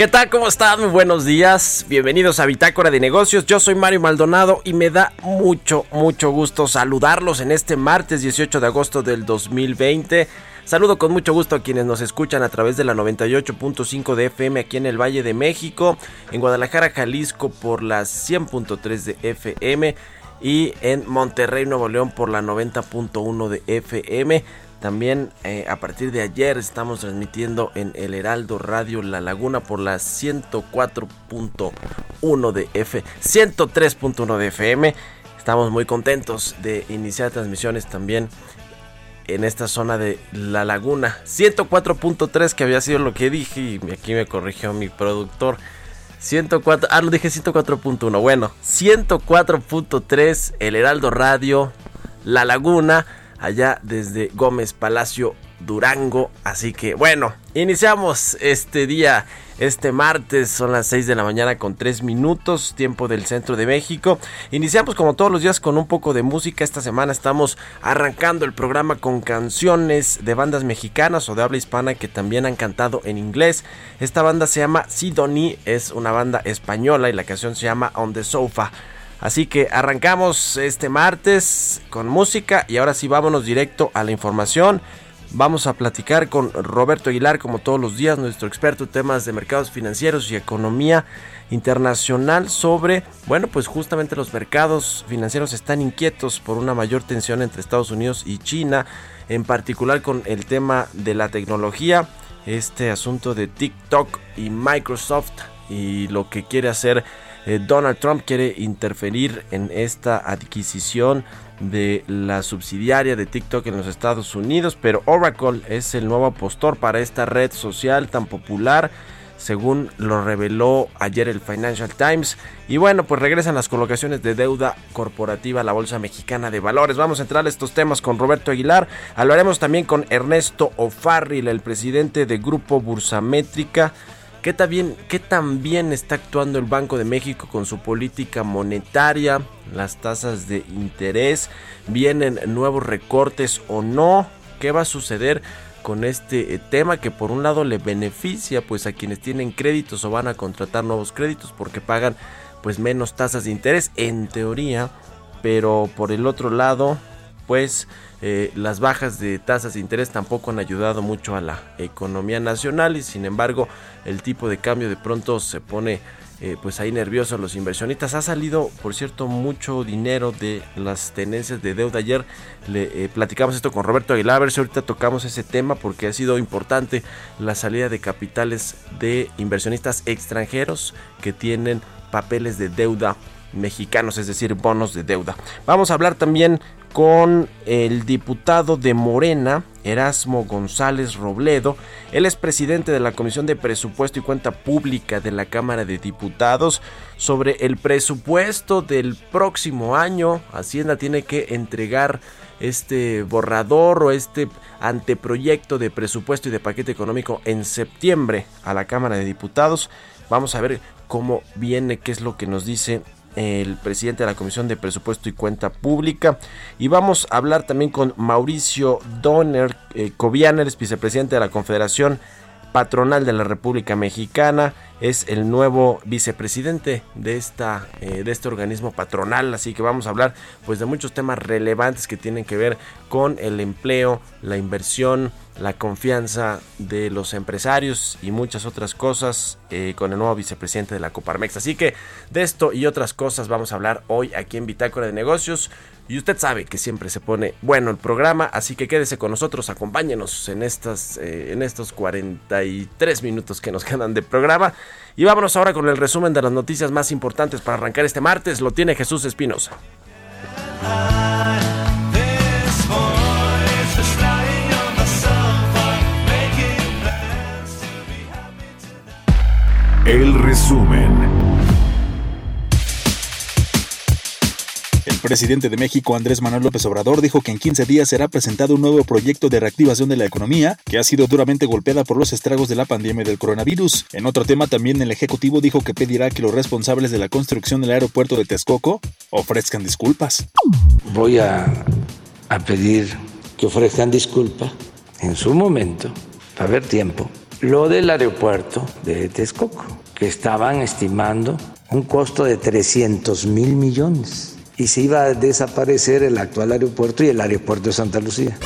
¿Qué tal? ¿Cómo están? Muy buenos días. Bienvenidos a Bitácora de Negocios. Yo soy Mario Maldonado y me da mucho, mucho gusto saludarlos en este martes 18 de agosto del 2020. Saludo con mucho gusto a quienes nos escuchan a través de la 98.5 de FM aquí en el Valle de México, en Guadalajara, Jalisco por la 100.3 de FM y en Monterrey, Nuevo León por la 90.1 de FM. También eh, a partir de ayer estamos transmitiendo en el Heraldo Radio La Laguna por la 104.1 de F, 103.1 de FM. Estamos muy contentos de iniciar transmisiones también en esta zona de La Laguna. 104.3 que había sido lo que dije y aquí me corrigió mi productor. 104, ah, lo dije 104.1. Bueno, 104.3 El Heraldo Radio La Laguna allá desde Gómez Palacio Durango. Así que bueno, iniciamos este día, este martes, son las 6 de la mañana con 3 minutos, tiempo del centro de México. Iniciamos como todos los días con un poco de música. Esta semana estamos arrancando el programa con canciones de bandas mexicanas o de habla hispana que también han cantado en inglés. Esta banda se llama Sidonie, es una banda española y la canción se llama On the Sofa. Así que arrancamos este martes con música y ahora sí vámonos directo a la información. Vamos a platicar con Roberto Aguilar, como todos los días, nuestro experto en temas de mercados financieros y economía internacional sobre, bueno, pues justamente los mercados financieros están inquietos por una mayor tensión entre Estados Unidos y China, en particular con el tema de la tecnología, este asunto de TikTok y Microsoft y lo que quiere hacer eh, Donald Trump quiere interferir en esta adquisición de la subsidiaria de TikTok en los Estados Unidos, pero Oracle es el nuevo postor para esta red social tan popular según lo reveló ayer el Financial Times. Y bueno, pues regresan las colocaciones de deuda corporativa a la Bolsa Mexicana de Valores. Vamos a entrar a estos temas con Roberto Aguilar. Hablaremos también con Ernesto O'Farrill, el presidente de Grupo Bursamétrica. ¿Qué tan, bien, ¿Qué está actuando el Banco de México con su política monetaria? Las tasas de interés. ¿Vienen nuevos recortes o no? ¿Qué va a suceder con este eh, tema que por un lado le beneficia pues a quienes tienen créditos o van a contratar nuevos créditos porque pagan pues menos tasas de interés en teoría, pero por el otro lado pues eh, las bajas de tasas de interés tampoco han ayudado mucho a la economía nacional y sin embargo el tipo de cambio de pronto se pone eh, pues ahí nervioso a los inversionistas. Ha salido, por cierto, mucho dinero de las tenencias de deuda. Ayer le eh, platicamos esto con Roberto Aguilar, si ahorita tocamos ese tema porque ha sido importante la salida de capitales de inversionistas extranjeros que tienen papeles de deuda mexicanos, es decir, bonos de deuda. Vamos a hablar también con el diputado de Morena, Erasmo González Robledo. Él es presidente de la Comisión de Presupuesto y Cuenta Pública de la Cámara de Diputados sobre el presupuesto del próximo año. Hacienda tiene que entregar este borrador o este anteproyecto de presupuesto y de paquete económico en septiembre a la Cámara de Diputados. Vamos a ver cómo viene, qué es lo que nos dice el presidente de la Comisión de Presupuesto y Cuenta Pública. Y vamos a hablar también con Mauricio Donner, eh, Covianer, vicepresidente de la Confederación Patronal de la República Mexicana es el nuevo vicepresidente de esta eh, de este organismo patronal así que vamos a hablar pues de muchos temas relevantes que tienen que ver con el empleo la inversión la confianza de los empresarios y muchas otras cosas eh, con el nuevo vicepresidente de la Coparmex así que de esto y otras cosas vamos a hablar hoy aquí en Bitácora de Negocios y usted sabe que siempre se pone bueno el programa, así que quédese con nosotros, acompáñenos en, estas, eh, en estos 43 minutos que nos quedan de programa. Y vámonos ahora con el resumen de las noticias más importantes para arrancar este martes. Lo tiene Jesús Espinosa. El resumen. El presidente de México, Andrés Manuel López Obrador, dijo que en 15 días será presentado un nuevo proyecto de reactivación de la economía que ha sido duramente golpeada por los estragos de la pandemia del coronavirus. En otro tema, también el Ejecutivo dijo que pedirá que los responsables de la construcción del aeropuerto de Texcoco ofrezcan disculpas. Voy a, a pedir que ofrezcan disculpas en su momento, para haber tiempo, lo del aeropuerto de Texcoco, que estaban estimando un costo de 300 mil millones y se iba a desaparecer el actual aeropuerto y el aeropuerto de Santa Lucía.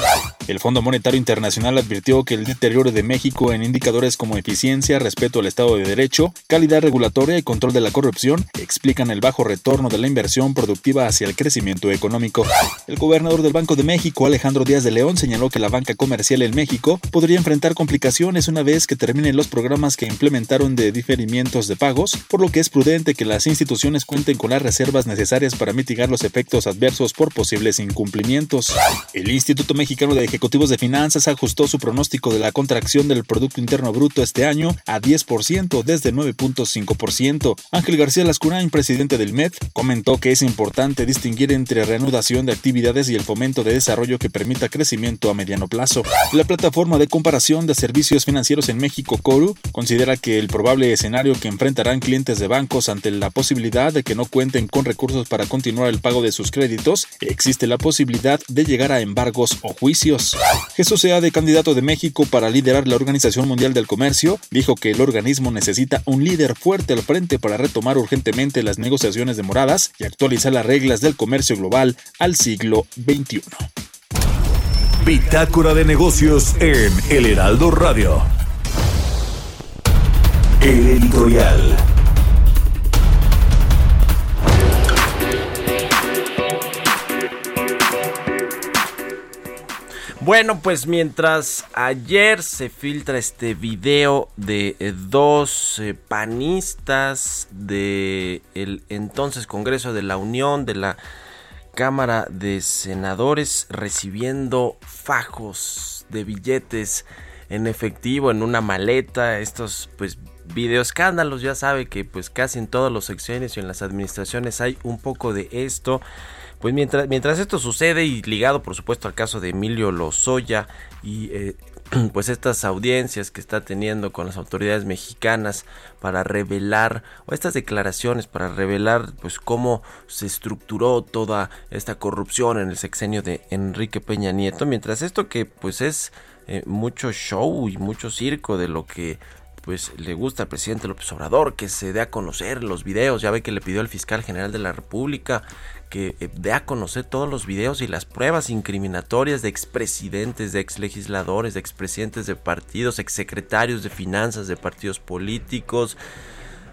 El Fondo Monetario Internacional advirtió que el deterioro de México en indicadores como eficiencia, respeto al Estado de Derecho, calidad regulatoria y control de la corrupción explican el bajo retorno de la inversión productiva hacia el crecimiento económico. El gobernador del Banco de México, Alejandro Díaz de León, señaló que la banca comercial en México podría enfrentar complicaciones una vez que terminen los programas que implementaron de diferimientos de pagos, por lo que es prudente que las instituciones cuenten con las reservas necesarias para mitigar los efectos adversos por posibles incumplimientos. El Instituto Mexicano de Ejecutivos de Finanzas ajustó su pronóstico de la contracción del Producto Interno Bruto este año a 10% desde 9.5%. Ángel García Lascurain, presidente del MED, comentó que es importante distinguir entre reanudación de actividades y el fomento de desarrollo que permita crecimiento a mediano plazo. La plataforma de comparación de servicios financieros en México, Coru, considera que el probable escenario que enfrentarán clientes de bancos ante la posibilidad de que no cuenten con recursos para continuar el pago de sus créditos, existe la posibilidad de llegar a embargos o juicios. Jesús Sea, de candidato de México para liderar la Organización Mundial del Comercio, dijo que el organismo necesita un líder fuerte al frente para retomar urgentemente las negociaciones demoradas y actualizar las reglas del comercio global al siglo XXI. Bitácora de negocios en El Heraldo Radio. El editorial. Bueno, pues mientras ayer se filtra este video de eh, dos eh, panistas de el entonces Congreso de la Unión de la Cámara de Senadores recibiendo fajos de billetes en efectivo en una maleta, estos pues video escándalos, ya sabe que pues casi en todos los secciones y en las administraciones hay un poco de esto. Pues mientras, mientras esto sucede y ligado por supuesto al caso de Emilio Lozoya y eh, pues estas audiencias que está teniendo con las autoridades mexicanas para revelar o estas declaraciones para revelar pues cómo se estructuró toda esta corrupción en el sexenio de Enrique Peña Nieto mientras esto que pues es eh, mucho show y mucho circo de lo que pues le gusta al presidente López Obrador que se dé a conocer los videos. Ya ve que le pidió al fiscal general de la República que eh, dé a conocer todos los videos y las pruebas incriminatorias de expresidentes, de exlegisladores, de expresidentes de partidos, exsecretarios de finanzas de partidos políticos,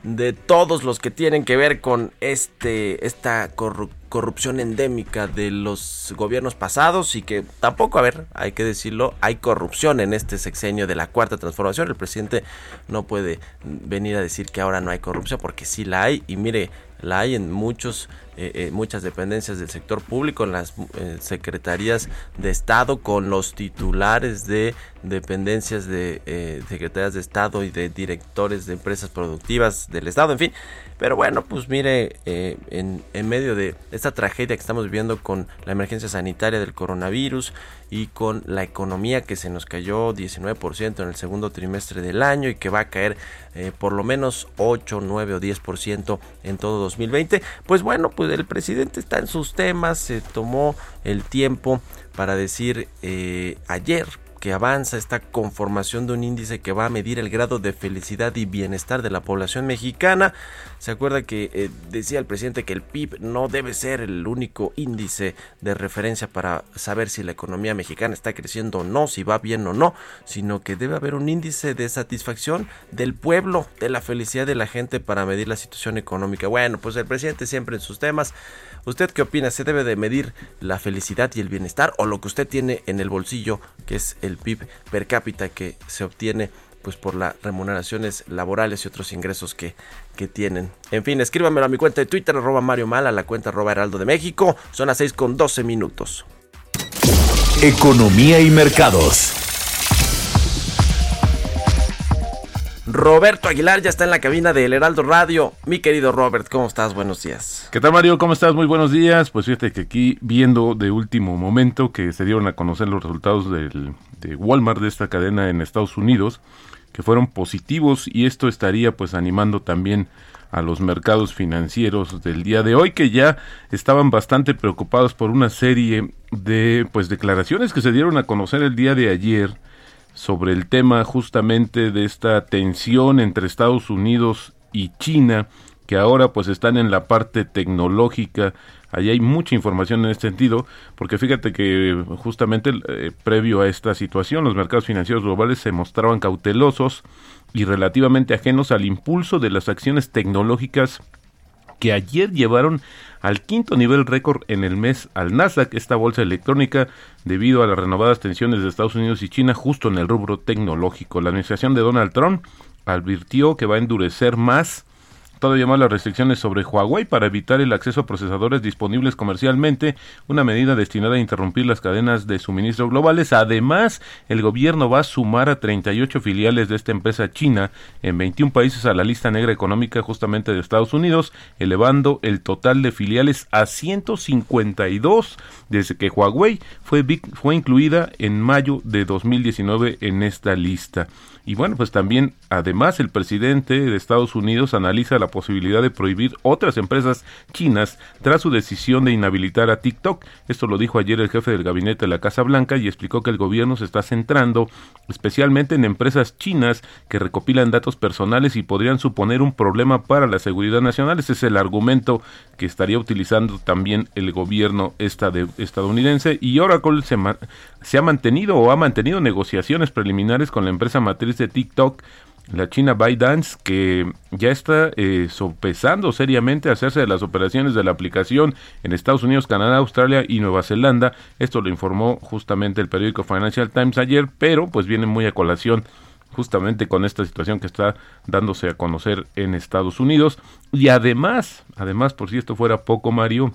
de todos los que tienen que ver con este esta corrupción endémica de los gobiernos pasados y que tampoco, a ver, hay que decirlo, hay corrupción en este sexenio de la cuarta transformación. El presidente no puede venir a decir que ahora no hay corrupción porque sí la hay y mire, la hay en muchos eh, eh, muchas dependencias del sector público, en las eh, secretarías de Estado, con los titulares de dependencias de secretarías de Estado y de directores de empresas productivas del Estado, en fin. Pero bueno, pues mire, en, en medio de esta tragedia que estamos viviendo con la emergencia sanitaria del coronavirus y con la economía que se nos cayó 19% en el segundo trimestre del año y que va a caer por lo menos 8, 9 o 10% en todo 2020, pues bueno, pues el presidente está en sus temas, se tomó el tiempo para decir eh, ayer que avanza esta conformación de un índice que va a medir el grado de felicidad y bienestar de la población mexicana. Se acuerda que eh, decía el presidente que el PIB no debe ser el único índice de referencia para saber si la economía mexicana está creciendo o no, si va bien o no, sino que debe haber un índice de satisfacción del pueblo, de la felicidad de la gente para medir la situación económica. Bueno, pues el presidente siempre en sus temas. ¿Usted qué opina? ¿Se debe de medir la felicidad y el bienestar o lo que usted tiene en el bolsillo, que es el PIB per cápita que se obtiene pues por las remuneraciones laborales y otros ingresos que, que tienen. En fin, escríbamelo a mi cuenta de Twitter, arroba Mario Mal, a la cuenta arroba Heraldo de México. Son las 6 con 12 minutos. Economía y mercados. Roberto Aguilar ya está en la cabina del Heraldo Radio. Mi querido Robert, ¿cómo estás? Buenos días. ¿Qué tal Mario? ¿Cómo estás? Muy buenos días. Pues fíjate que aquí viendo de último momento que se dieron a conocer los resultados de Walmart de esta cadena en Estados Unidos, que fueron positivos y esto estaría pues animando también a los mercados financieros del día de hoy que ya estaban bastante preocupados por una serie de pues declaraciones que se dieron a conocer el día de ayer sobre el tema justamente de esta tensión entre Estados Unidos y China, que ahora pues están en la parte tecnológica. Allí hay mucha información en este sentido, porque fíjate que justamente eh, previo a esta situación los mercados financieros globales se mostraban cautelosos y relativamente ajenos al impulso de las acciones tecnológicas que ayer llevaron al quinto nivel récord en el mes al Nasdaq, esta bolsa electrónica, debido a las renovadas tensiones de Estados Unidos y China justo en el rubro tecnológico. La administración de Donald Trump advirtió que va a endurecer más todavía más las restricciones sobre Huawei para evitar el acceso a procesadores disponibles comercialmente, una medida destinada a interrumpir las cadenas de suministro globales. Además, el gobierno va a sumar a 38 filiales de esta empresa china en 21 países a la lista negra económica justamente de Estados Unidos, elevando el total de filiales a 152 desde que Huawei fue, fue incluida en mayo de 2019 en esta lista. Y bueno, pues también, además, el presidente de Estados Unidos analiza la posibilidad de prohibir otras empresas chinas tras su decisión de inhabilitar a TikTok. Esto lo dijo ayer el jefe del gabinete de la Casa Blanca y explicó que el gobierno se está centrando especialmente en empresas chinas que recopilan datos personales y podrían suponer un problema para la seguridad nacional. Ese es el argumento que estaría utilizando también el gobierno estadounidense. Y Oracle se, se ha mantenido o ha mantenido negociaciones preliminares con la empresa matriz de TikTok, la China ByteDance, que ya está eh, sopesando seriamente hacerse de las operaciones de la aplicación en Estados Unidos, Canadá, Australia y Nueva Zelanda. Esto lo informó justamente el periódico Financial Times ayer, pero pues viene muy a colación justamente con esta situación que está dándose a conocer en Estados Unidos. Y además, además, por si esto fuera poco, Mario,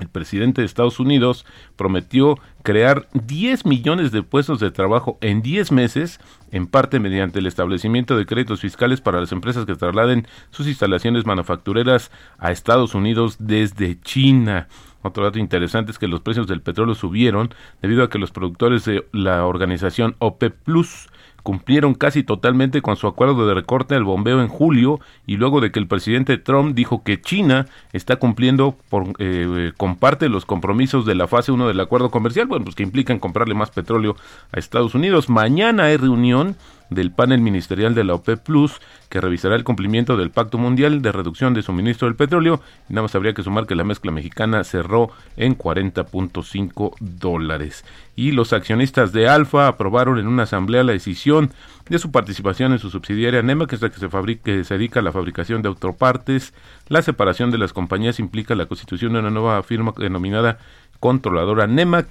el presidente de Estados Unidos prometió crear 10 millones de puestos de trabajo en 10 meses, en parte mediante el establecimiento de créditos fiscales para las empresas que trasladen sus instalaciones manufactureras a Estados Unidos desde China. Otro dato interesante es que los precios del petróleo subieron debido a que los productores de la organización OPEP Plus cumplieron casi totalmente con su acuerdo de recorte del bombeo en julio y luego de que el presidente Trump dijo que China está cumpliendo por, eh, comparte los compromisos de la fase 1 del acuerdo comercial, bueno, pues que implican comprarle más petróleo a Estados Unidos. Mañana hay reunión del panel ministerial de la OPEP Plus que revisará el cumplimiento del Pacto Mundial de Reducción de Suministro del Petróleo. Y nada más habría que sumar que la mezcla mexicana cerró en 40.5 dólares. Y los accionistas de Alfa aprobaron en una asamblea la decisión de su participación en su subsidiaria NEMA, que es la que se, que se dedica a la fabricación de autopartes. La separación de las compañías implica la constitución de una nueva firma denominada controladora NEMAC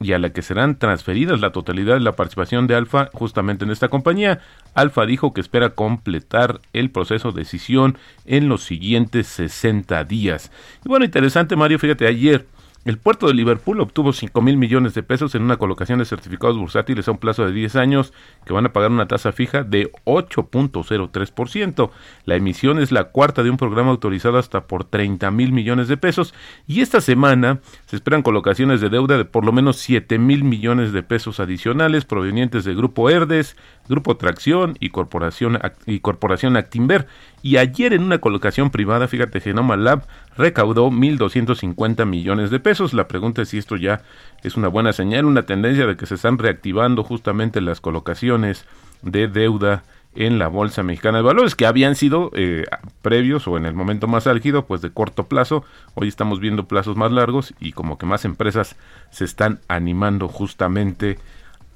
y a la que serán transferidas la totalidad de la participación de Alfa justamente en esta compañía. Alfa dijo que espera completar el proceso de decisión en los siguientes 60 días. Y bueno, interesante Mario, fíjate, ayer el puerto de Liverpool obtuvo 5 mil millones de pesos en una colocación de certificados bursátiles a un plazo de 10 años que van a pagar una tasa fija de 8.03%. La emisión es la cuarta de un programa autorizado hasta por 30 mil millones de pesos y esta semana se esperan colocaciones de deuda de por lo menos 7 mil millones de pesos adicionales provenientes de Grupo Herdes, Grupo Tracción y Corporación, y Corporación Actimber. Y ayer en una colocación privada, fíjate, Genoma Lab recaudó 1.250 millones de pesos. La pregunta es si esto ya es una buena señal, una tendencia de que se están reactivando justamente las colocaciones de deuda en la Bolsa Mexicana de Valores, que habían sido eh, previos o en el momento más álgido, pues de corto plazo. Hoy estamos viendo plazos más largos y como que más empresas se están animando justamente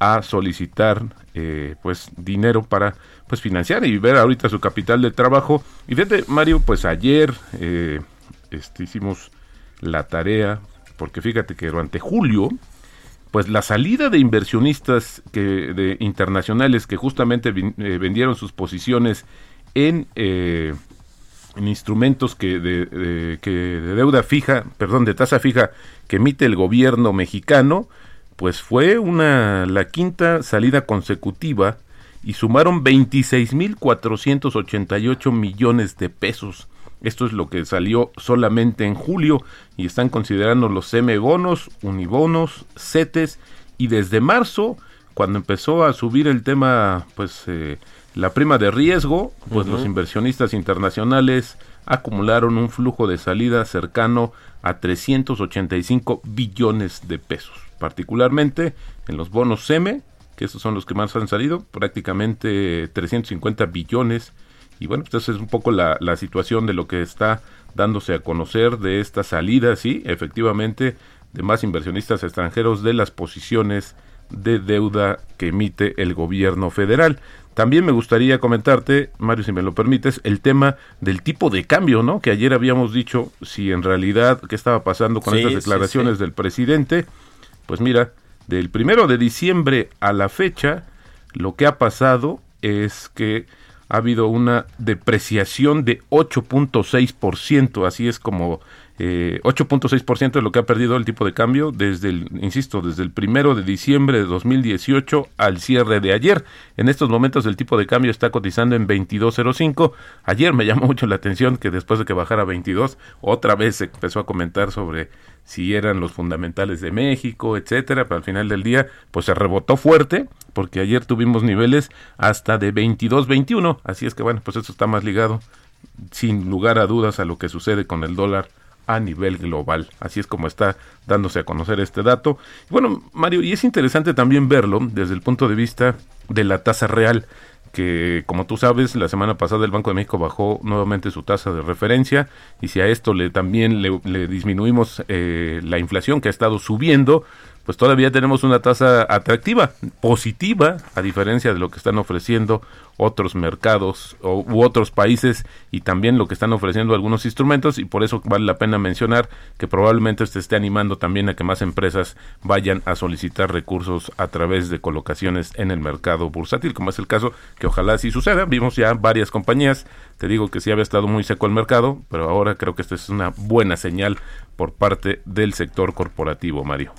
a solicitar eh, pues dinero para pues financiar y ver ahorita su capital de trabajo. Y fíjate, Mario, pues ayer eh, este, hicimos la tarea, porque fíjate que durante julio, pues la salida de inversionistas que, de, internacionales que justamente eh, vendieron sus posiciones en, en instrumentos que de, que de deuda fija, perdón, de tasa fija que emite el gobierno mexicano, pues fue una la quinta salida consecutiva y sumaron 26.488 millones de pesos. Esto es lo que salió solamente en julio y están considerando los semi-bonos, unibonos, CETES y desde marzo, cuando empezó a subir el tema, pues eh, la prima de riesgo, pues los inversionistas internacionales acumularon un flujo de salida cercano a 385 billones de pesos, particularmente en los bonos SEME, que estos son los que más han salido, prácticamente 350 billones. Y bueno, pues esa es un poco la, la situación de lo que está dándose a conocer de esta salida, sí, efectivamente, de más inversionistas extranjeros de las posiciones de deuda que emite el gobierno federal. También me gustaría comentarte, Mario, si me lo permites, el tema del tipo de cambio, ¿no? Que ayer habíamos dicho si en realidad qué estaba pasando con estas declaraciones del presidente. Pues mira, del primero de diciembre a la fecha, lo que ha pasado es que ha habido una depreciación de 8.6%, así es como eh, 8.6% es lo que ha perdido el tipo de cambio desde el, insisto, desde el primero de diciembre de 2018 al cierre de ayer. En estos momentos el tipo de cambio está cotizando en 22.05. Ayer me llamó mucho la atención que después de que bajara a 22, otra vez se empezó a comentar sobre si eran los fundamentales de México, etcétera, pero al final del día pues se rebotó fuerte porque ayer tuvimos niveles hasta de 22.21, así es que bueno, pues eso está más ligado sin lugar a dudas a lo que sucede con el dólar a nivel global. Así es como está dándose a conocer este dato. Bueno, Mario, y es interesante también verlo desde el punto de vista de la tasa real que como tú sabes, la semana pasada el Banco de México bajó nuevamente su tasa de referencia y si a esto le también le, disminuimos eh, la inflación que ha estado subiendo, pues todavía tenemos una tasa atractiva, positiva, a diferencia de lo que están ofreciendo otros mercados u otros países y también lo que están ofreciendo algunos instrumentos y por eso vale la pena mencionar que probablemente se esté animando también a que más empresas vayan a solicitar recursos a través de colocaciones en el mercado bursátil, como es el caso que ojalá así suceda. Vimos ya varias compañías, te digo que sí había estado muy seco el mercado, pero ahora creo que esta es una buena señal por parte del sector corporativo, Mario.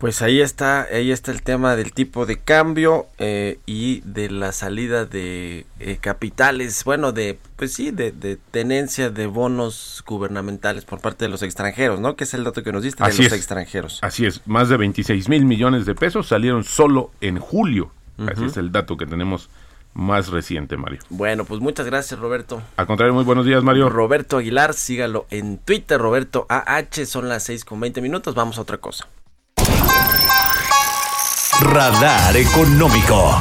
Pues ahí está, ahí está el tema del tipo de cambio eh, y de la salida de eh, capitales, bueno, de, pues sí, de, tenencia de bonos gubernamentales por parte de los extranjeros, ¿no? Que es el dato que nos diste de los extranjeros. Así es, más de 26 mil millones de pesos salieron solo en julio. Así es el dato que tenemos más reciente, Mario. Bueno, pues muchas gracias, Roberto. Al contrario, muy buenos días, Mario. Roberto Aguilar, sígalo en Twitter, Roberto AH, son las 6 con 20 minutos, vamos a otra cosa. Radar Económico.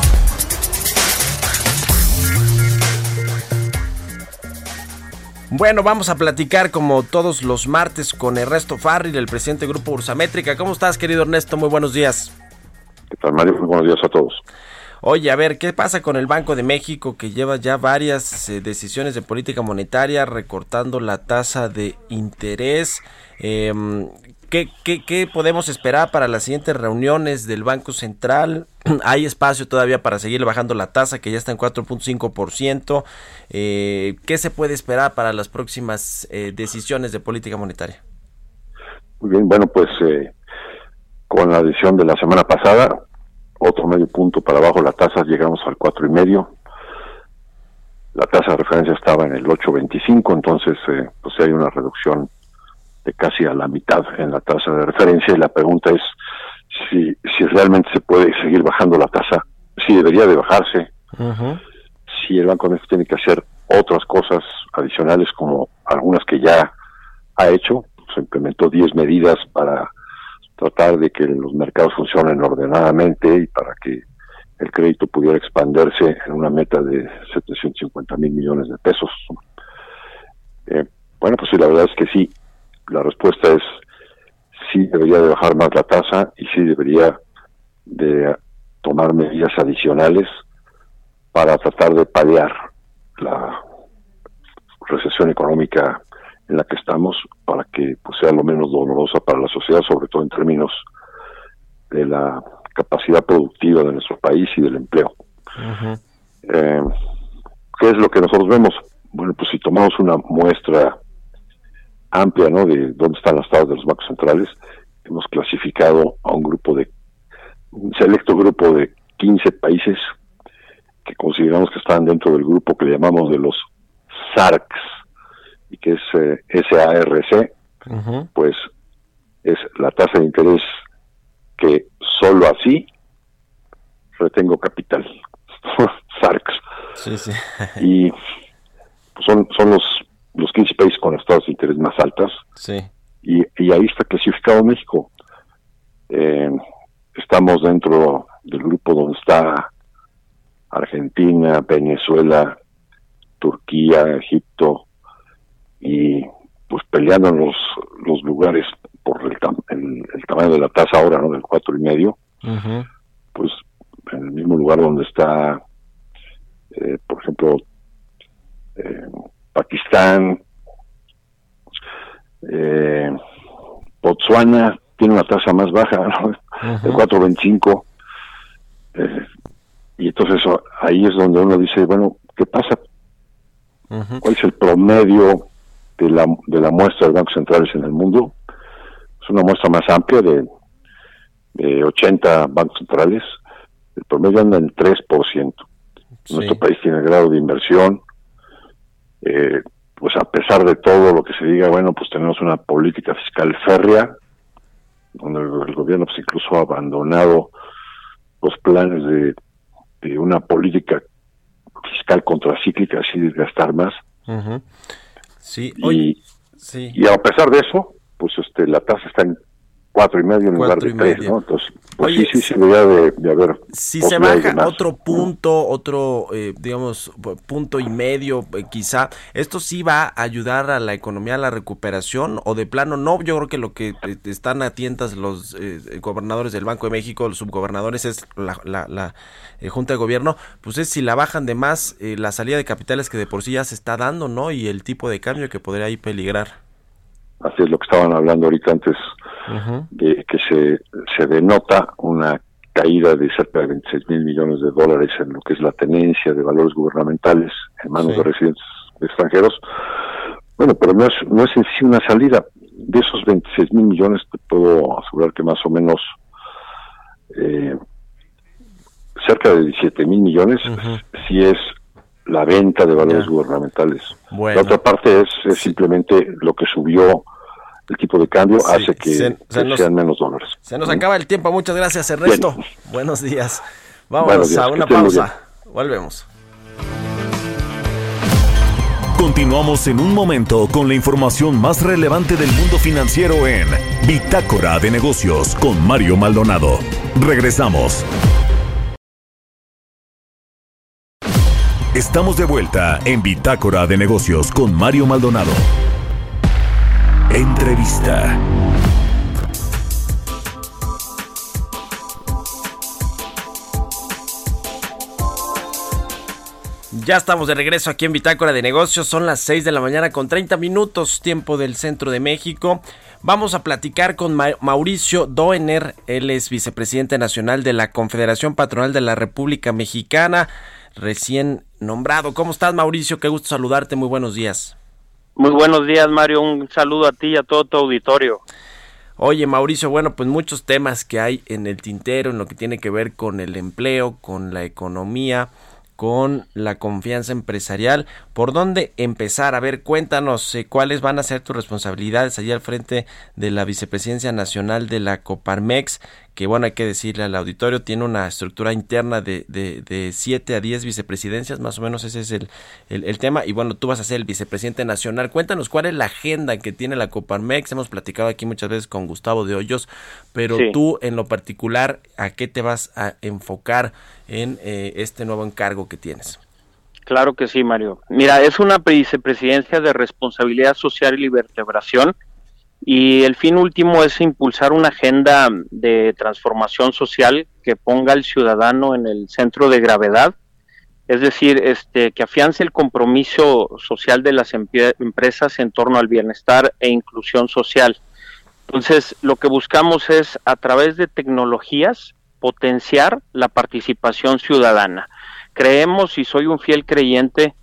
Bueno, vamos a platicar como todos los martes con Ernesto Farril, el presidente del Grupo Ursamétrica. ¿Cómo estás, querido Ernesto? Muy buenos días. ¿Qué tal, Mario? Muy buenos días a todos. Oye, a ver, ¿qué pasa con el Banco de México que lleva ya varias eh, decisiones de política monetaria recortando la tasa de interés? Eh, ¿qué, qué, qué podemos esperar para las siguientes reuniones del Banco Central? ¿Hay espacio todavía para seguir bajando la tasa que ya está en 4.5%? Eh, ¿Qué se puede esperar para las próximas eh, decisiones de política monetaria? Muy bien, bueno, pues eh, con la decisión de la semana pasada, otro medio punto para abajo la tasa, llegamos al cuatro y medio. La tasa de referencia estaba en el 8.25, entonces eh, pues hay una reducción casi a la mitad en la tasa de referencia y la pregunta es si, si realmente se puede seguir bajando la tasa, si debería de bajarse, si el Banco de México tiene que hacer otras cosas adicionales como algunas que ya ha hecho, se implementó 10 medidas para tratar de que los mercados funcionen ordenadamente y para que el crédito pudiera expandirse en una meta de 750 mil millones de pesos. Eh, bueno, pues sí, la verdad es que sí. La respuesta es sí debería de bajar más la tasa y sí debería de tomar medidas adicionales para tratar de paliar la recesión económica en la que estamos para que pues, sea lo menos dolorosa para la sociedad, sobre todo en términos de la capacidad productiva de nuestro país y del empleo. eh, ¿Qué es lo que nosotros vemos? Bueno, pues si tomamos una muestra amplia, ¿no? De dónde están las tasas de los bancos centrales, hemos clasificado a un grupo de, un selecto grupo de 15 países que consideramos que están dentro del grupo que le llamamos de los SARCs, y que es eh, SARC, pues es la tasa de interés que solo así retengo capital. SARCs. Sí, sí. y pues, son, son los, los 15 países con las tasas de interés más altas. Sí. Y, y ahí está clasificado México. Eh, estamos dentro del grupo donde está Argentina, Venezuela, Turquía, Egipto, y pues peleando los, los lugares por el, el, el tamaño de la tasa ahora, ¿no? Del cuatro y medio, pues en el mismo lugar donde está, eh, por ejemplo, eh, Pakistán, eh, Botswana tiene una tasa más baja, ¿no? El 4.25. Eh, y entonces ahí es donde uno dice, bueno, ¿qué pasa? ¿Cuál es el promedio de la, de la muestra de bancos centrales en el mundo? Es una muestra más amplia de, de 80 bancos centrales. El promedio anda en 3%. Sí. Nuestro país tiene grado de inversión. Eh, pues a pesar de todo lo que se diga, bueno, pues tenemos una política fiscal férrea, donde el, gobierno pues incluso ha abandonado los planes de, de una política fiscal contracíclica, así de gastar más. Uh -huh. Sí, y, sí. y a pesar de eso, pues este la tasa está en cuatro y medio en lugar de tres, ¿no? Entonces, pues Oye, sí, sí, sí, de, de haber. Si se baja otro punto, otro, eh, digamos, punto y medio, eh, quizá, ¿esto sí va a ayudar a la economía, a la recuperación? ¿O de plano no? Yo creo que lo que eh, están a tientas los eh, gobernadores del Banco de México, los subgobernadores, es la, la, la Junta de Gobierno, pues es si la bajan de más, la salida de capitales que de por sí ya se está dando, ¿no? Y el tipo de cambio que podría ahí peligrar. Así es lo que estaban hablando ahorita antes Uh -huh. de que se, se denota una caída de cerca de 26 mil millones de dólares en lo que es la tenencia de valores gubernamentales en manos sí. de residentes extranjeros. Bueno, pero no es, no es en sí una salida. De esos 26 mil millones te puedo asegurar que más o menos eh, cerca de 17 mil millones uh -huh. sí es la venta de valores yeah. gubernamentales. Bueno. La otra parte es, es sí. simplemente lo que subió el tipo de cambio sí, hace que, se, se que nos, sean menos dólares. Se nos acaba el tiempo, muchas gracias Ernesto. Bien. Buenos días. Buenos días. a una pausa. Volvemos. Continuamos en un momento con la información más relevante del mundo financiero en Bitácora de Negocios con Mario Maldonado. Regresamos. Estamos de vuelta en Bitácora de Negocios con Mario Maldonado. Entrevista. Ya estamos de regreso aquí en Bitácora de Negocios. Son las 6 de la mañana con 30 minutos, tiempo del centro de México. Vamos a platicar con Mauricio Doener, él es vicepresidente nacional de la Confederación Patronal de la República Mexicana, recién nombrado. ¿Cómo estás, Mauricio? Qué gusto saludarte, muy buenos días. Muy buenos días, Mario. Un saludo a ti y a todo tu auditorio. Oye, Mauricio, bueno, pues muchos temas que hay en el tintero en lo que tiene que ver con el empleo, con la economía, con la confianza empresarial. ¿Por dónde empezar? A ver, cuéntanos eh, cuáles van a ser tus responsabilidades allá al frente de la Vicepresidencia Nacional de la Coparmex, que bueno, hay que decirle al auditorio, tiene una estructura interna de, de, de 7 a 10 vicepresidencias, más o menos ese es el, el, tema. Y bueno, tú vas a ser el vicepresidente nacional. Cuéntanos cuál es la agenda que tiene la Coparmex. Hemos platicado aquí muchas veces con Gustavo de Hoyos, pero tú en lo particular, ¿a qué te vas a enfocar en eh, este nuevo encargo que tienes? Claro que sí, Mario. Mira, es una vicepresidencia de responsabilidad social y vertebración y el fin último es impulsar una agenda de transformación social que ponga al ciudadano en el centro de gravedad, es decir, este, que afiance el compromiso social de las empresas en torno al bienestar e inclusión social. Entonces, lo que buscamos es, a través de tecnologías, potenciar la participación ciudadana. Creemos, y soy un fiel creyente,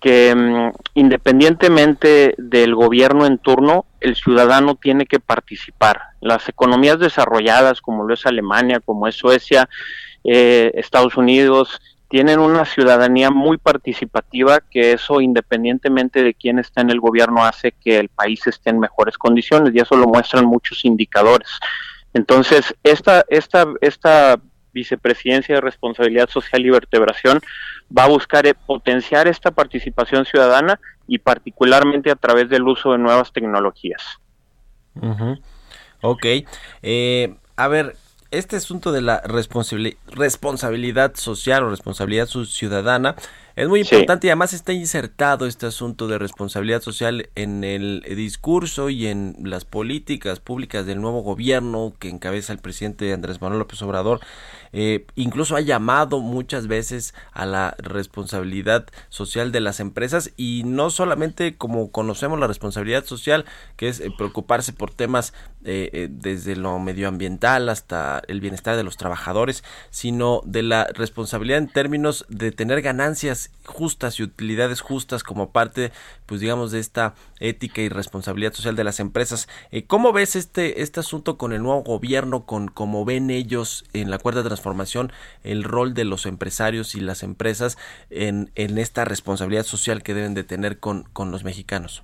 que mm, independientemente del gobierno en turno, el ciudadano tiene que participar. Las economías desarrolladas, como lo es Alemania, como es Suecia, eh, Estados Unidos, tienen una ciudadanía muy participativa que eso independientemente de quién está en el gobierno hace que el país esté en mejores condiciones y eso lo muestran muchos indicadores. Entonces, esta, esta, esta vicepresidencia de responsabilidad social y vertebración va a buscar eh, potenciar esta participación ciudadana y particularmente a través del uso de nuevas tecnologías. Ok. Eh, a ver, este asunto de la responsabilidad social o responsabilidad ciudadana es muy importante y además está insertado este asunto de responsabilidad social en el discurso y en las políticas públicas del nuevo gobierno que encabeza el presidente Andrés Manuel López Obrador. Eh, incluso ha llamado muchas veces a la responsabilidad social de las empresas y no solamente como conocemos la responsabilidad social, que es eh, preocuparse por temas eh, desde lo medioambiental hasta el bienestar de los trabajadores, sino de la responsabilidad en términos de tener ganancias justas y utilidades justas como parte, pues digamos, de esta ética y responsabilidad social de las empresas. Eh, ¿Cómo ves este, este asunto con el nuevo gobierno, con cómo ven ellos en la cuarta transformación el rol de los empresarios y las empresas en, en esta responsabilidad social que deben de tener con, con los mexicanos?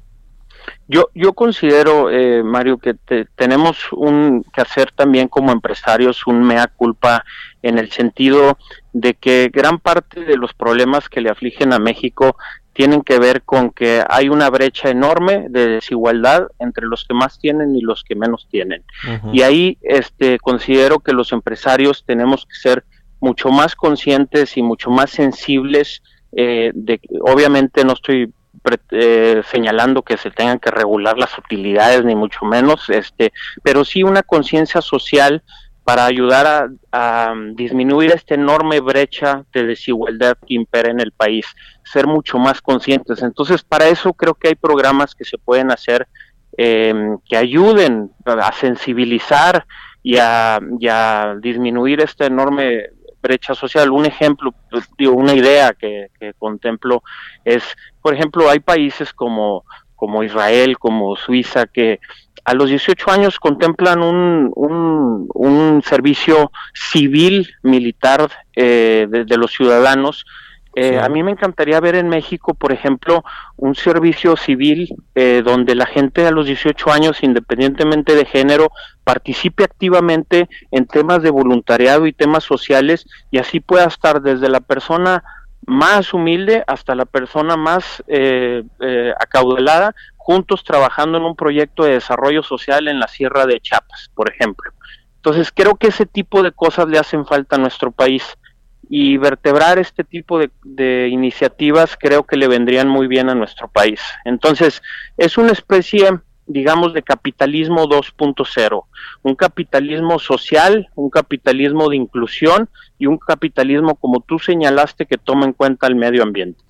Yo, yo considero, eh, Mario, que tenemos un, que hacer también como empresarios un mea culpa en el sentido de que gran parte de los problemas que le afligen a México tienen que ver con que hay una brecha enorme de desigualdad entre los que más tienen y los que menos tienen. Y ahí este, considero que los empresarios tenemos que ser mucho más conscientes y mucho más sensibles eh, de obviamente no estoy eh, señalando que se tengan que regular las utilidades ni mucho menos este pero sí una conciencia social para ayudar a, disminuir esta enorme brecha de desigualdad que impera en el país, ser mucho más conscientes. Entonces, para eso creo que hay programas que se pueden hacer em, que ayuden a sensibilizar y a, y a disminuir esta enorme brecha social. Un ejemplo, digo, una idea que, contemplo es, por ejemplo, hay países como, como Israel, como Suiza, que a los 18 años contemplan un, un, servicio civil militar eh, de, los ciudadanos eh, a mí me encantaría ver en México, por ejemplo, un servicio civil eh, donde la gente a los 18 años, independientemente de género, participe activamente en temas de voluntariado y temas sociales y así pueda estar desde la persona más humilde hasta la persona más eh, acaudalada, juntos trabajando en un proyecto de desarrollo social en la Sierra de Chiapas, por ejemplo. Entonces creo que ese tipo de cosas le hacen falta a nuestro país y vertebrar este tipo de, iniciativas creo que le vendrían muy bien a nuestro país. Entonces, es una especie, digamos, de capitalismo 2.0, un capitalismo social, un capitalismo de inclusión y un capitalismo, como tú señalaste, que toma en cuenta el medio ambiente.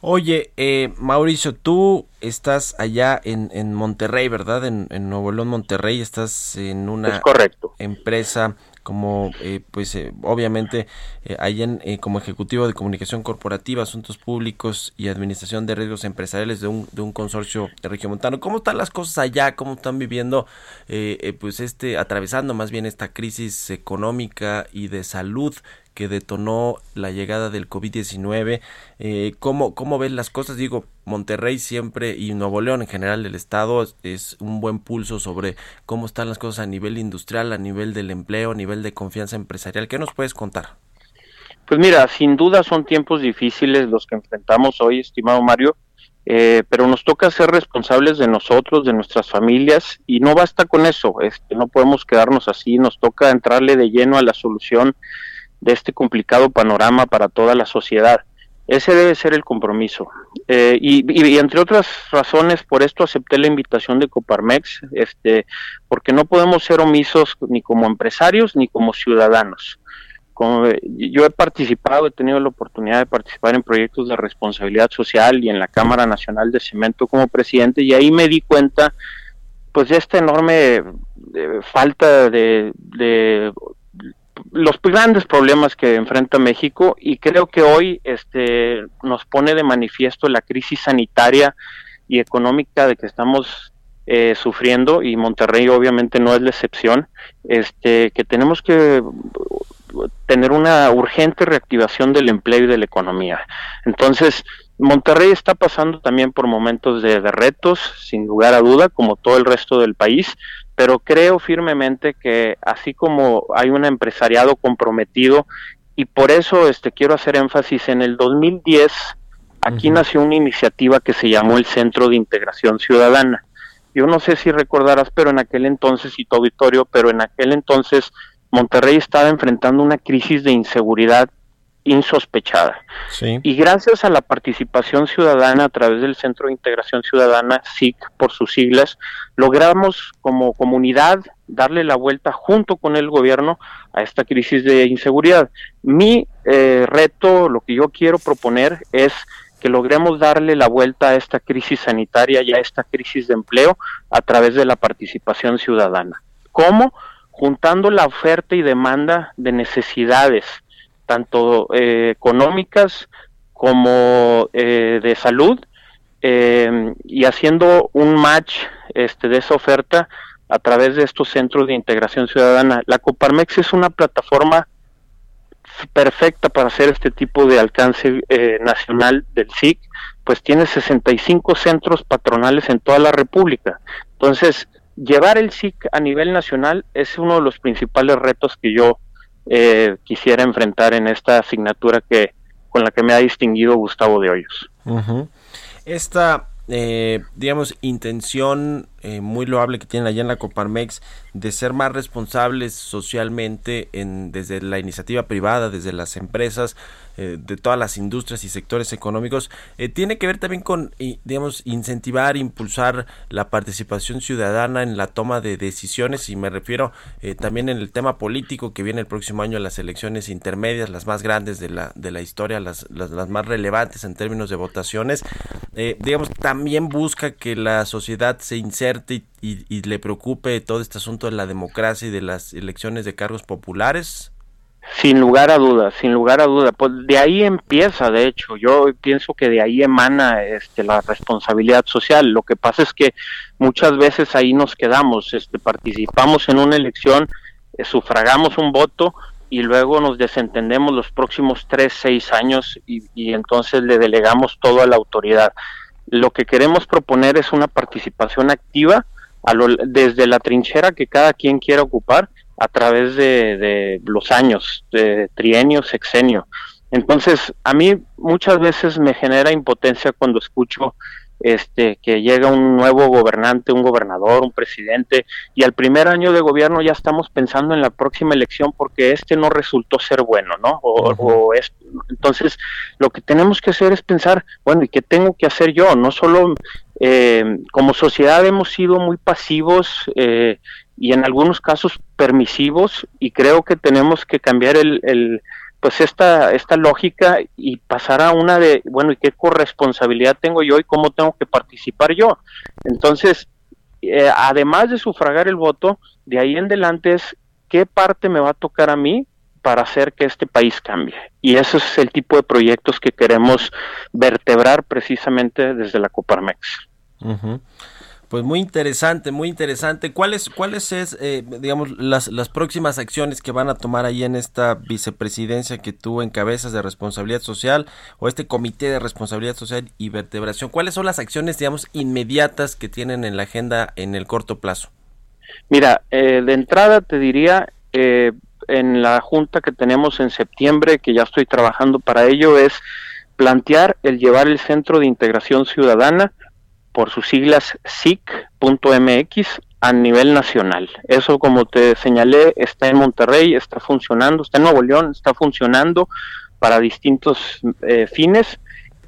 Oye, eh, Mauricio, tú estás allá en, en Monterrey, ¿verdad? En, en, Nuevo León, Monterrey, estás en una correcto. empresa como, eh, pues, eh, obviamente, eh, ahí en, como ejecutivo de comunicación corporativa, asuntos públicos y administración de riesgos empresariales de un, de un consorcio regiomontano. ¿Cómo están las cosas allá? ¿Cómo están viviendo, pues, este, atravesando más bien esta crisis económica y de salud que detonó la llegada del COVID-19. Eh, ¿cómo, ¿Cómo ven las cosas? Digo, Monterrey siempre y Nuevo León en general del estado es, un buen pulso sobre cómo están las cosas a nivel industrial, a nivel del empleo, a nivel de confianza empresarial. ¿Qué nos puedes contar? Pues mira, sin duda son tiempos difíciles los que enfrentamos hoy, estimado Mario. Eh, pero nos toca ser responsables de nosotros, de nuestras familias, y no basta con eso, este, no podemos quedarnos así, nos toca entrarle de lleno a la solución de este complicado panorama para toda la sociedad. Ese debe ser el compromiso. Eh, y, entre otras razones, por esto acepté la invitación de Coparmex, este, porque no podemos ser omisos ni como empresarios ni como ciudadanos. Como, yo he participado, he tenido la oportunidad de participar en proyectos de responsabilidad social y en la Cámara Nacional de Cemento como presidente, y ahí me di cuenta pues de esta enorme eh, falta de los grandes problemas que enfrenta México y creo que hoy este nos pone de manifiesto la crisis sanitaria y económica de que estamos eh, sufriendo y Monterrey obviamente no es la excepción. Este que tenemos que tener una urgente reactivación del empleo y de la economía. Entonces Monterrey está pasando también por momentos de, de retos sin lugar a duda como todo el resto del país pero creo firmemente que así como hay un empresariado comprometido y por eso este quiero hacer énfasis en el 2010 aquí nació una iniciativa que se llamó el Centro de Integración Ciudadana. Yo no sé si recordarás, pero en aquel entonces y tu auditorio, pero en aquel entonces Monterrey estaba enfrentando una crisis de inseguridad insospechada. Y gracias a la participación ciudadana a través del Centro de Integración Ciudadana, SIC por sus siglas, logramos como comunidad darle la vuelta junto con el gobierno a esta crisis de inseguridad. Mi eh, reto, lo que yo quiero proponer es que logremos darle la vuelta a esta crisis sanitaria y a esta crisis de empleo a través de la participación ciudadana. ¿Cómo? Juntando la oferta y demanda de necesidades, tanto eh, económicas como eh, de salud, eh, y haciendo un match este, de esa oferta a través de estos centros de integración ciudadana. La Coparmex es una plataforma perfecta para hacer este tipo de alcance nacional del SIC, pues tiene 65 centros patronales en toda la República. Entonces, llevar el SIC a nivel nacional es uno de los principales retos que yo eh, quisiera enfrentar en esta asignatura que con la que me ha distinguido Gustavo de Hoyos. Esta, eh, digamos, intención eh, muy loable que tienen allá en la Coparmex de ser más responsables socialmente en, desde la iniciativa privada, desde las empresas, eh, de todas las industrias y sectores económicos, eh, tiene que ver también con, digamos, incentivar, impulsar la participación ciudadana en la toma de decisiones y me refiero también en el tema político que viene el próximo año, las elecciones intermedias, las más grandes de la, de la historia, las, las, más relevantes en términos de votaciones, digamos, también busca que la sociedad se inserte y, le preocupe todo este asunto de la democracia y de las elecciones de cargos populares? Sin lugar a dudas, sin lugar a dudas. Pues de ahí empieza, de hecho, yo pienso que de ahí emana este, la responsabilidad social. Lo que pasa es que muchas veces ahí nos quedamos, este, participamos en una elección, eh, sufragamos un voto y luego nos desentendemos los próximos tres, seis años y entonces le delegamos todo a la autoridad. Lo que queremos proponer es una participación activa desde la trinchera que cada quien quiera ocupar a través de, los años, de trienio, sexenio. Entonces, a mí muchas veces me genera impotencia cuando escucho este que llega un nuevo gobernante, un gobernador, un presidente y al primer año de gobierno ya estamos pensando en la próxima elección porque este no resultó ser bueno, ¿no? O, entonces lo que tenemos que hacer es pensar, bueno, ¿y qué tengo que hacer yo? No solo eh, como sociedad hemos sido muy pasivos eh, y en algunos casos permisivos y creo que tenemos que cambiar el, pues esta, esta lógica y pasar a una de, bueno, ¿y qué corresponsabilidad tengo yo y cómo tengo que participar yo? Entonces, eh, además de sufragar el voto, de ahí en adelante es qué parte me va a tocar a mí para hacer que este país cambie. Y ese es el tipo de proyectos que queremos vertebrar precisamente desde la Coparmex. Pues muy interesante, muy interesante. ¿Cuáles, cuáles es, eh, digamos, las, las próximas acciones que van a tomar ahí en esta vicepresidencia que tú encabezas de responsabilidad social o este comité de responsabilidad social y vertebración? ¿Cuáles son las acciones, digamos, inmediatas que tienen en la agenda en el corto plazo? Mira, eh, de entrada te diría, eh, en la junta que tenemos en septiembre, que ya estoy trabajando para ello, es plantear el llevar el Centro de Integración Ciudadana por sus siglas SIC.mx a nivel nacional. Eso, como te señalé, está en Monterrey, está funcionando, está en Nuevo León, está funcionando para distintos eh, fines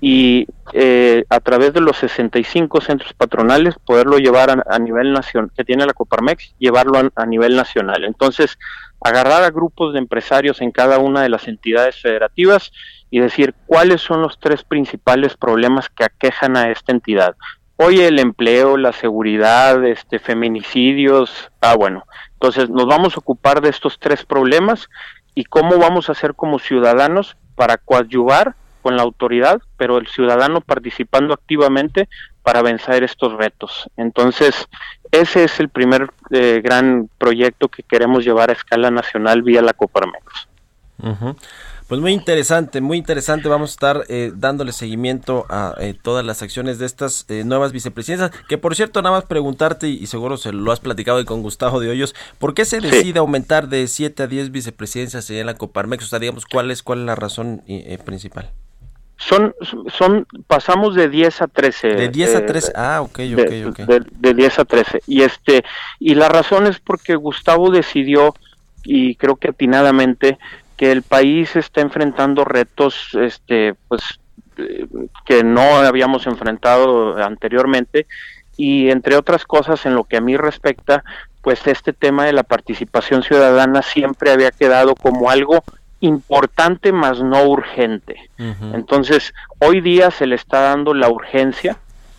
y eh, a través de los 65 centros patronales poderlo llevar a, nivel nacional, que tiene la Coparmex, llevarlo a, nivel nacional. Entonces, agarrar a grupos de empresarios en cada una de las entidades federativas y decir cuáles son los tres principales problemas que aquejan a esta entidad. Hoy el empleo, la seguridad, este, feminicidios, ah, bueno. Entonces nos vamos a ocupar de estos tres problemas y cómo vamos a hacer como ciudadanos para coadyuvar con la autoridad, pero el ciudadano participando activamente para vencer estos retos. Entonces, ese es el primer eh, gran proyecto que queremos llevar a escala nacional vía la Coparmex. Pues muy interesante, muy interesante. Vamos a estar eh, dándole seguimiento a eh, todas las acciones de estas eh, nuevas vicepresidencias. Que por cierto, nada más preguntarte, y, seguro se lo has platicado con Gustavo de Hoyos, ¿por qué se decide aumentar de 7 a 10 vicepresidencias en la Coparmex? O sea, digamos, ¿cuál es, cuál es la razón principal? Son, son, pasamos de 10 a 13. De 10 a 13, ah, ok, ok, ok. De, de 10 a 13. Y, este, y la razón es porque Gustavo decidió, y creo que atinadamente, que el país está enfrentando retos este pues eh, que no habíamos enfrentado anteriormente. Y entre otras cosas en lo que a mí respecta pues este tema de la participación ciudadana siempre había quedado como algo importante más no urgente. Entonces hoy día se le está dando la urgencia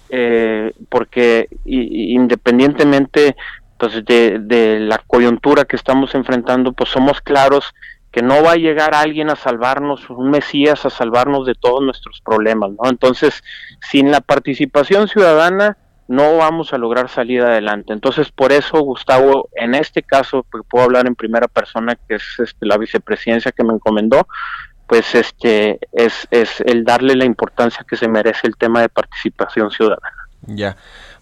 eh, porque independientemente pues de, de la coyuntura que estamos enfrentando pues somos claros que no va a llegar alguien a salvarnos, un Mesías a salvarnos de todos nuestros problemas, ¿no? Entonces, sin la participación ciudadana no vamos a lograr salir adelante. Entonces, por eso, Gustavo, en este caso, porque puedo hablar en primera persona, que es este, la vicepresidencia que me encomendó, pues este es, es el darle la importancia que se merece el tema de participación ciudadana. Ya.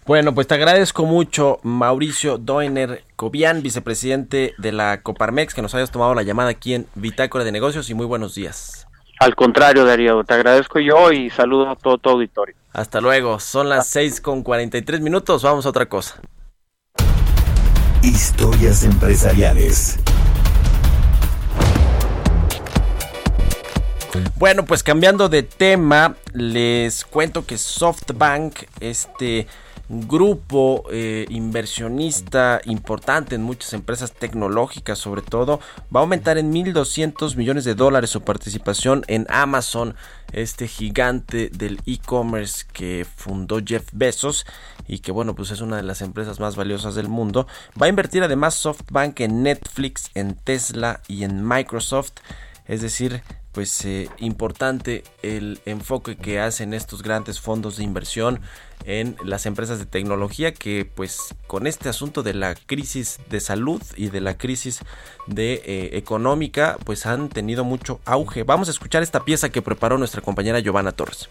Bueno, pues te agradezco mucho, Mauricio Doiner Cobian, vicepresidente de la Coparmex, que nos hayas tomado la llamada aquí en Bitácora de Negocios y muy buenos días. Al contrario, Darío, te agradezco yo y saludo a todo tu auditorio. Hasta luego, son las 6 con 43 minutos, vamos a otra cosa. Historias empresariales. Bueno, pues cambiando de tema, les cuento que SoftBank, este grupo eh, inversionista importante en muchas empresas tecnológicas sobre todo, va a aumentar en 1.200 millones de dólares su participación en Amazon, este gigante del e-commerce que fundó Jeff Bezos y que bueno pues es una de las empresas más valiosas del mundo. Va a invertir además SoftBank en Netflix, en Tesla y en Microsoft. Es decir, pues eh, importante el enfoque que hacen estos grandes fondos de inversión en las empresas de tecnología que pues con este asunto de la crisis de salud y de la crisis de eh, económica pues han tenido mucho auge. Vamos a escuchar esta pieza que preparó nuestra compañera Giovanna Torres.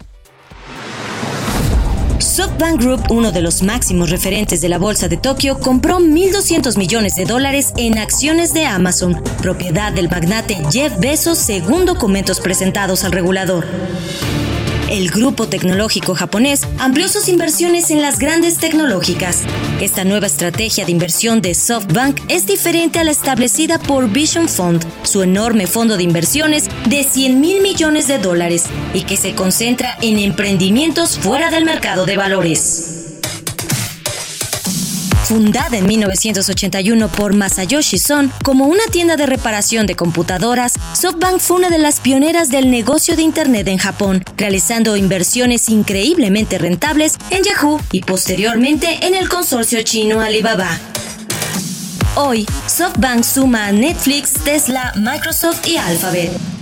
SoftBank Group, uno de los máximos referentes de la bolsa de Tokio, compró 1.200 millones de dólares en acciones de Amazon, propiedad del magnate Jeff Bezos, según documentos presentados al regulador. El grupo tecnológico japonés amplió sus inversiones en las grandes tecnológicas. Esta nueva estrategia de inversión de SoftBank es diferente a la establecida por Vision Fund, su enorme fondo de inversiones de 100 mil millones de dólares y que se concentra en emprendimientos fuera del mercado de valores. Fundada en 1981 por Masayoshi Son como una tienda de reparación de computadoras, SoftBank fue una de las pioneras del negocio de Internet en Japón, realizando inversiones increíblemente rentables en Yahoo y posteriormente en el consorcio chino Alibaba. Hoy, SoftBank suma a Netflix, Tesla, Microsoft y Alphabet.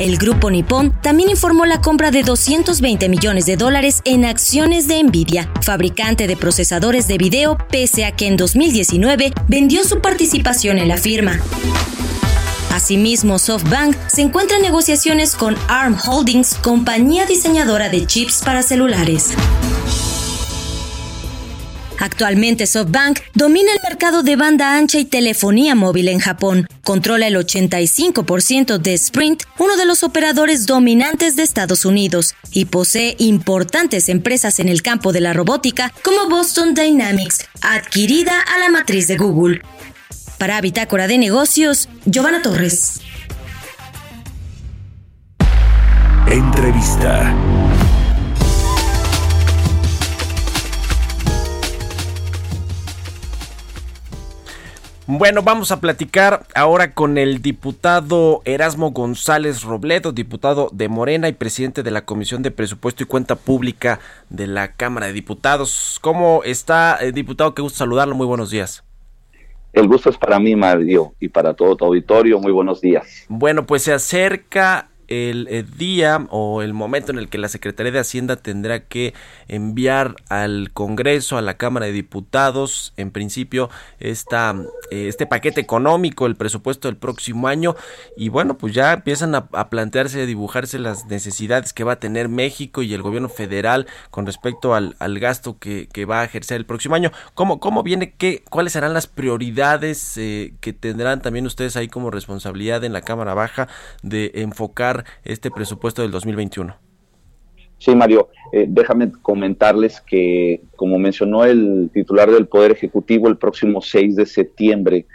El grupo Nippon también informó la compra de 220 millones de dólares en acciones de Nvidia, fabricante de procesadores de video, pese a que en 2019 vendió su participación en la firma. Asimismo, SoftBank se encuentra en negociaciones con ARM Holdings, compañía diseñadora de chips para celulares. Actualmente SoftBank domina el mercado de banda ancha y telefonía móvil en Japón. Controla el 85% de Sprint, uno de los operadores dominantes de Estados Unidos, y posee importantes empresas en el campo de la robótica como Boston Dynamics, adquirida a la matriz de Google. Para Bitácora de Negocios, Giovanna Torres. Entrevista. Bueno, vamos a platicar ahora con el diputado Erasmo González Robledo, diputado de Morena y presidente de la Comisión de Presupuesto y Cuenta Pública de la Cámara de Diputados. ¿Cómo está, eh, diputado? Qué gusto saludarlo. Muy buenos días. El gusto es para mí, Mario, y para todo tu auditorio. Muy buenos días. Bueno, pues se acerca el, día o el momento en el que la Secretaría de Hacienda tendrá que enviar al Congreso, a la Cámara de Diputados, en principio, esta, eh, este paquete económico, el presupuesto del próximo año. Y bueno, pues ya empiezan a, plantearse, a dibujarse las necesidades que va a tener México y el gobierno federal con respecto al, gasto que, va a ejercer el próximo año. ¿Cómo, cómo viene? Qué, ¿Cuáles serán las prioridades eh, que tendrán también ustedes ahí como responsabilidad en la Cámara Baja de enfocar este presupuesto del 2021? Sí, Mario, eh, déjame comentarles que, como mencionó el titular del Poder Ejecutivo, el próximo 6 de septiembre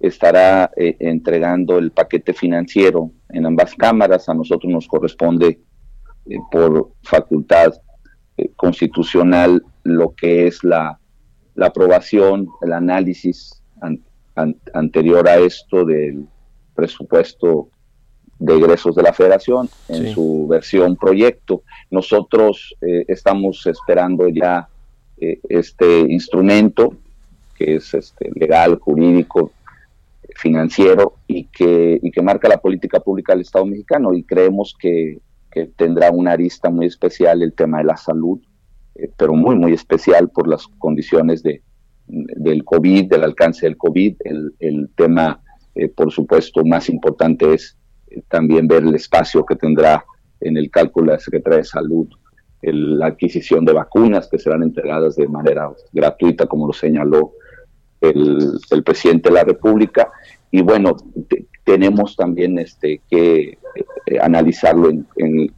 estará eh, entregando el paquete financiero en ambas cámaras. A nosotros nos corresponde eh, por facultad constitucional lo que es la, aprobación, el análisis anterior a esto del presupuesto de egresos de la federación en su versión proyecto. Nosotros eh, estamos esperando ya eh, este instrumento que es este, legal, jurídico, financiero y que, y que marca la política pública del Estado mexicano y creemos que, tendrá una arista muy especial el tema de la salud, eh, pero muy, muy especial por las condiciones de, del COVID, del alcance del COVID. El, el tema, por supuesto, más importante es también ver el espacio que tendrá en el cálculo de la Secretaría de Salud la adquisición de vacunas que serán entregadas de manera gratuita, como lo señaló el, presidente de la República. Y bueno, tenemos también este, que eh, analizarlo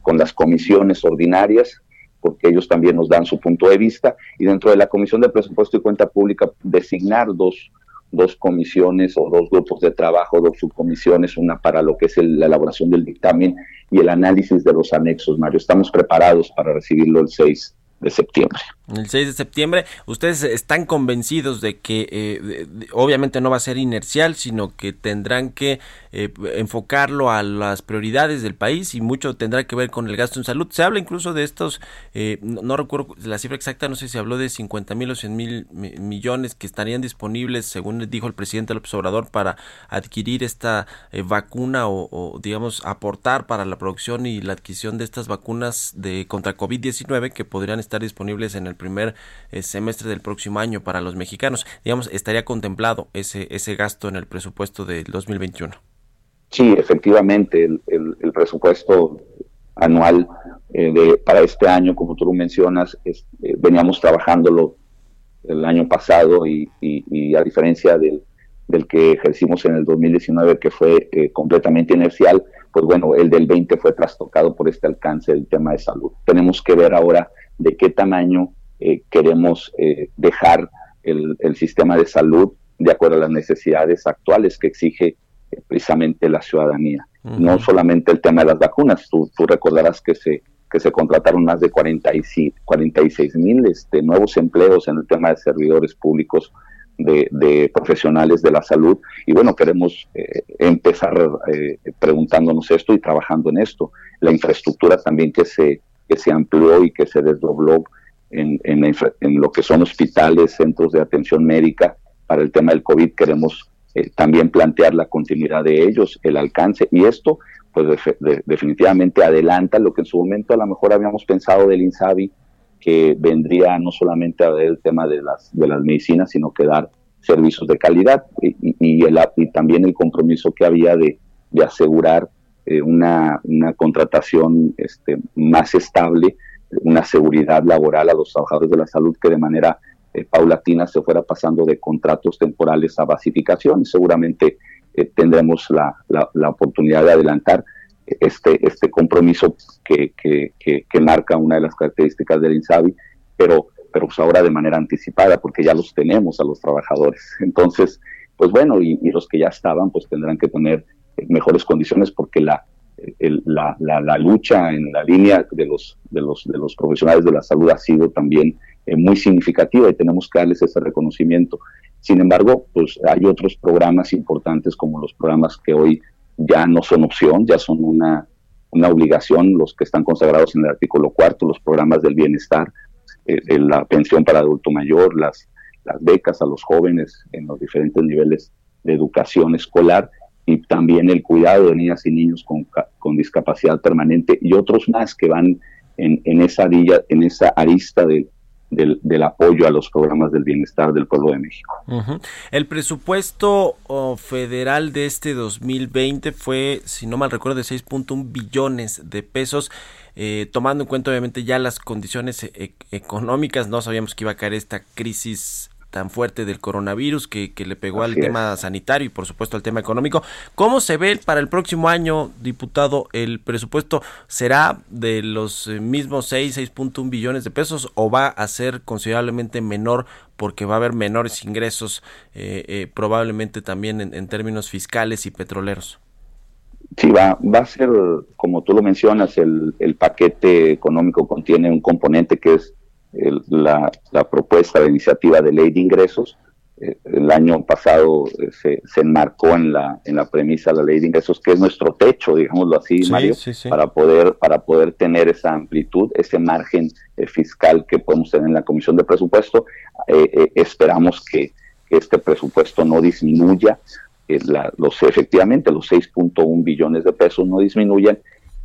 con las comisiones ordinarias, porque ellos también nos dan su punto de vista. Y dentro de la Comisión de Presupuesto y Cuenta Pública, designar dos dos comisiones o dos grupos de trabajo, dos subcomisiones, una para lo que es la elaboración del dictamen y el análisis de los anexos, Mario. Estamos preparados para recibirlo el 6 de septiembre. El 6 de septiembre, ustedes están convencidos de que eh, obviamente no va a ser inercial, sino que tendrán que eh, enfocarlo a las prioridades del país y mucho tendrá que ver con el gasto en salud. Se habla incluso de estos, eh, no, recuerdo la cifra exacta, no sé si habló de 50 mil o 100 mil millones que estarían disponibles, según dijo el presidente López Obrador, para adquirir esta vacuna o, o, digamos, aportar para la producción y la adquisición de estas vacunas de contra COVID-19 que podrían estar disponibles en el primer eh, semestre del próximo año para los mexicanos. Digamos, estaría contemplado ese, ese gasto en el presupuesto del 2021. Sí, efectivamente, el, el, presupuesto anual eh, de, para este año, como tú lo mencionas, eh, veníamos trabajándolo el año pasado y, a diferencia del, que ejercimos en el 2019, que fue completamente inercial, pues bueno, el del 20 fue trastocado por este alcance del tema de salud. Tenemos que ver ahora de qué tamaño eh, queremos eh, dejar el, sistema de salud de acuerdo a las necesidades actuales que exige eh, precisamente la ciudadanía. No solamente el tema de las vacunas, tú, recordarás que se que se contrataron más de 46 mil este, nuevos empleos en el tema de servidores públicos de, profesionales de la salud. Y bueno, queremos eh, empezar eh, preguntándonos esto y trabajando en esto. La infraestructura también que se, que se amplió y que se desdobló en, en, lo que son hospitales, centros de atención médica para el tema del COVID, queremos eh, también plantear la continuidad de ellos, el alcance. Y esto, pues definitivamente adelanta lo que en su momento a lo mejor habíamos pensado del INSABI, que vendría no solamente a ver el tema de las, de las medicinas, sino que dar servicios de calidad y, también el compromiso que había de, de asegurar eh, una, una, contratación este, más estable, una seguridad laboral a los trabajadores de la salud que de manera eh, paulatina se fuera pasando de contratos temporales a basificación. Seguramente eh, tendremos la, la, la, oportunidad de adelantar este, este compromiso que, que, que, marca una de las características del INSABI, pero, pero pues ahora de manera anticipada, porque ya los tenemos a los trabajadores. Entonces, pues bueno, y, los que ya estaban, pues tendrán que tener mejores condiciones porque la, la, la, lucha en la línea de los, de, los, de los profesionales de la salud ha sido también eh, muy significativa y tenemos que darles ese reconocimiento. Sin embargo, pues hay otros programas importantes como los programas que hoy ya no son opción, ya son una, una obligación, los que están consagrados en el artículo cuarto, los programas del bienestar, eh, eh, la pensión para adulto mayor, las, las becas a los jóvenes en los diferentes niveles de educación escolar y también el cuidado de niñas y niños con, con discapacidad permanente y otros más que van en, esa, en esa arista de, del, apoyo a los programas del bienestar del pueblo de México. El presupuesto oh, federal de este 2020 fue, si no mal recuerdo, de 6.1 billones de pesos. Eh, tomando en cuenta obviamente ya las condiciones e-, económicas, no sabíamos que iba a caer esta crisis tan fuerte del coronavirus que, le pegó al tema sanitario y por supuesto al tema económico. ¿Cómo se ve para el próximo año, diputado? ¿El presupuesto será de los eh, mismos 6, 6.1 billones de pesos o va a ser considerablemente menor porque va a haber menores ingresos eh, eh, probablemente también en, términos fiscales y petroleros? Sí, va, va a ser, como tú lo mencionas, el, el paquete económico contiene un componente que es la, propuesta de iniciativa de ley de ingresos. Eh, el año pasado eh, se, se, enmarcó en la, en la premisa de la ley de ingresos, que es nuestro techo, digámoslo así, Mario, para poder, para poder tener esa amplitud, ese margen eh, fiscal que podemos tener en la Comisión de Presupuesto. esperamos que, este presupuesto no disminuya, los, efectivamente los 6.1 billones de pesos no disminuyan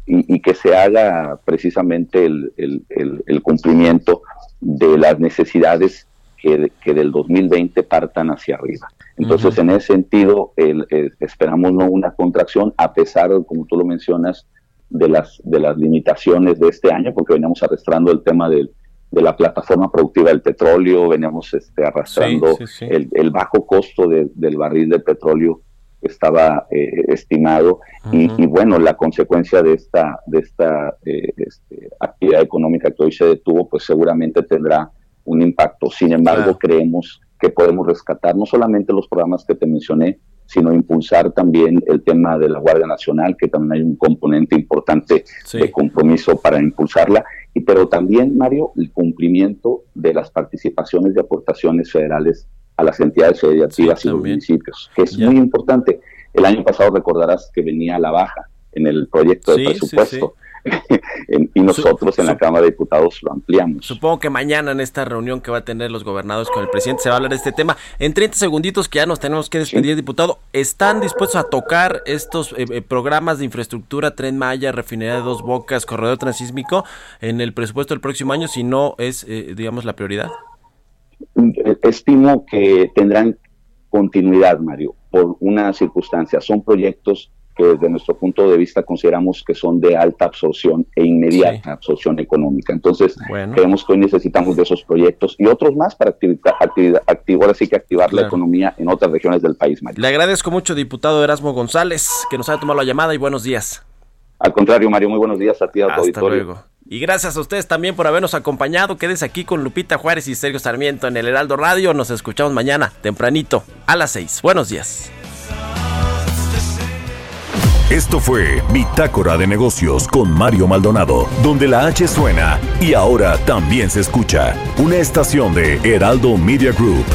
y, que se haga precisamente el, el, cumplimiento de las necesidades que, que, del 2020 partan hacia arriba. Entonces, en ese sentido, el, esperamos no una contracción, a pesar, como tú lo mencionas, de las, de las limitaciones de este año, porque veníamos arrastrando el tema del, de la plataforma productiva del petróleo, veníamos este, arrastrando El, el, bajo costo del barril de petróleo estaba eh, estimado. Y, bueno la consecuencia de esta de esta eh, este, actividad económica que hoy se detuvo pues seguramente tendrá un impacto. Sin embargo creemos que podemos rescatar no solamente los programas que te mencioné sino impulsar también el tema de la Guardia Nacional que también hay un componente importante de compromiso para impulsarla. Y pero también Mario el cumplimiento de las participaciones y aportaciones federales a las entidades federativas y los municipios, que es muy importante. El año pasado recordarás que venía a la baja en el proyecto de presupuesto. y nosotros en la Cámara de Diputados lo ampliamos. Supongo que mañana en esta reunión que va a tener los gobernadores con el presidente se va a hablar de este tema. En 30 segunditos que ya nos tenemos que despedir, diputado, ¿están dispuestos a tocar estos eh, eh, programas de infraestructura, Tren Maya, Refinería de Dos Bocas, Corredor Transísmico en el presupuesto del próximo año si no es, eh, digamos, la prioridad? Estimo que tendrán continuidad, Mario, por una circunstancia. Son proyectos que desde nuestro punto de vista consideramos que son de alta absorción e inmediata absorción económica. Entonces, creemos que hoy necesitamos de esos proyectos y otros más para activar, activar, así que activar la economía en otras regiones del país, Mario. Le agradezco mucho, diputado Erasmo González, que nos haya tomado la llamada y buenos días. Al contrario, Mario, muy buenos días a ti, a tu Hasta Luego. Y gracias a ustedes también por habernos acompañado. Quédese aquí con Lupita Juárez y Sergio Sarmiento en el Heraldo Radio. Nos escuchamos mañana, tempranito, a las 6. Buenos días. Esto fue Bitácora de Negocios con Mario Maldonado, donde la H suena y ahora también se escucha. Una estación de Heraldo Media Group.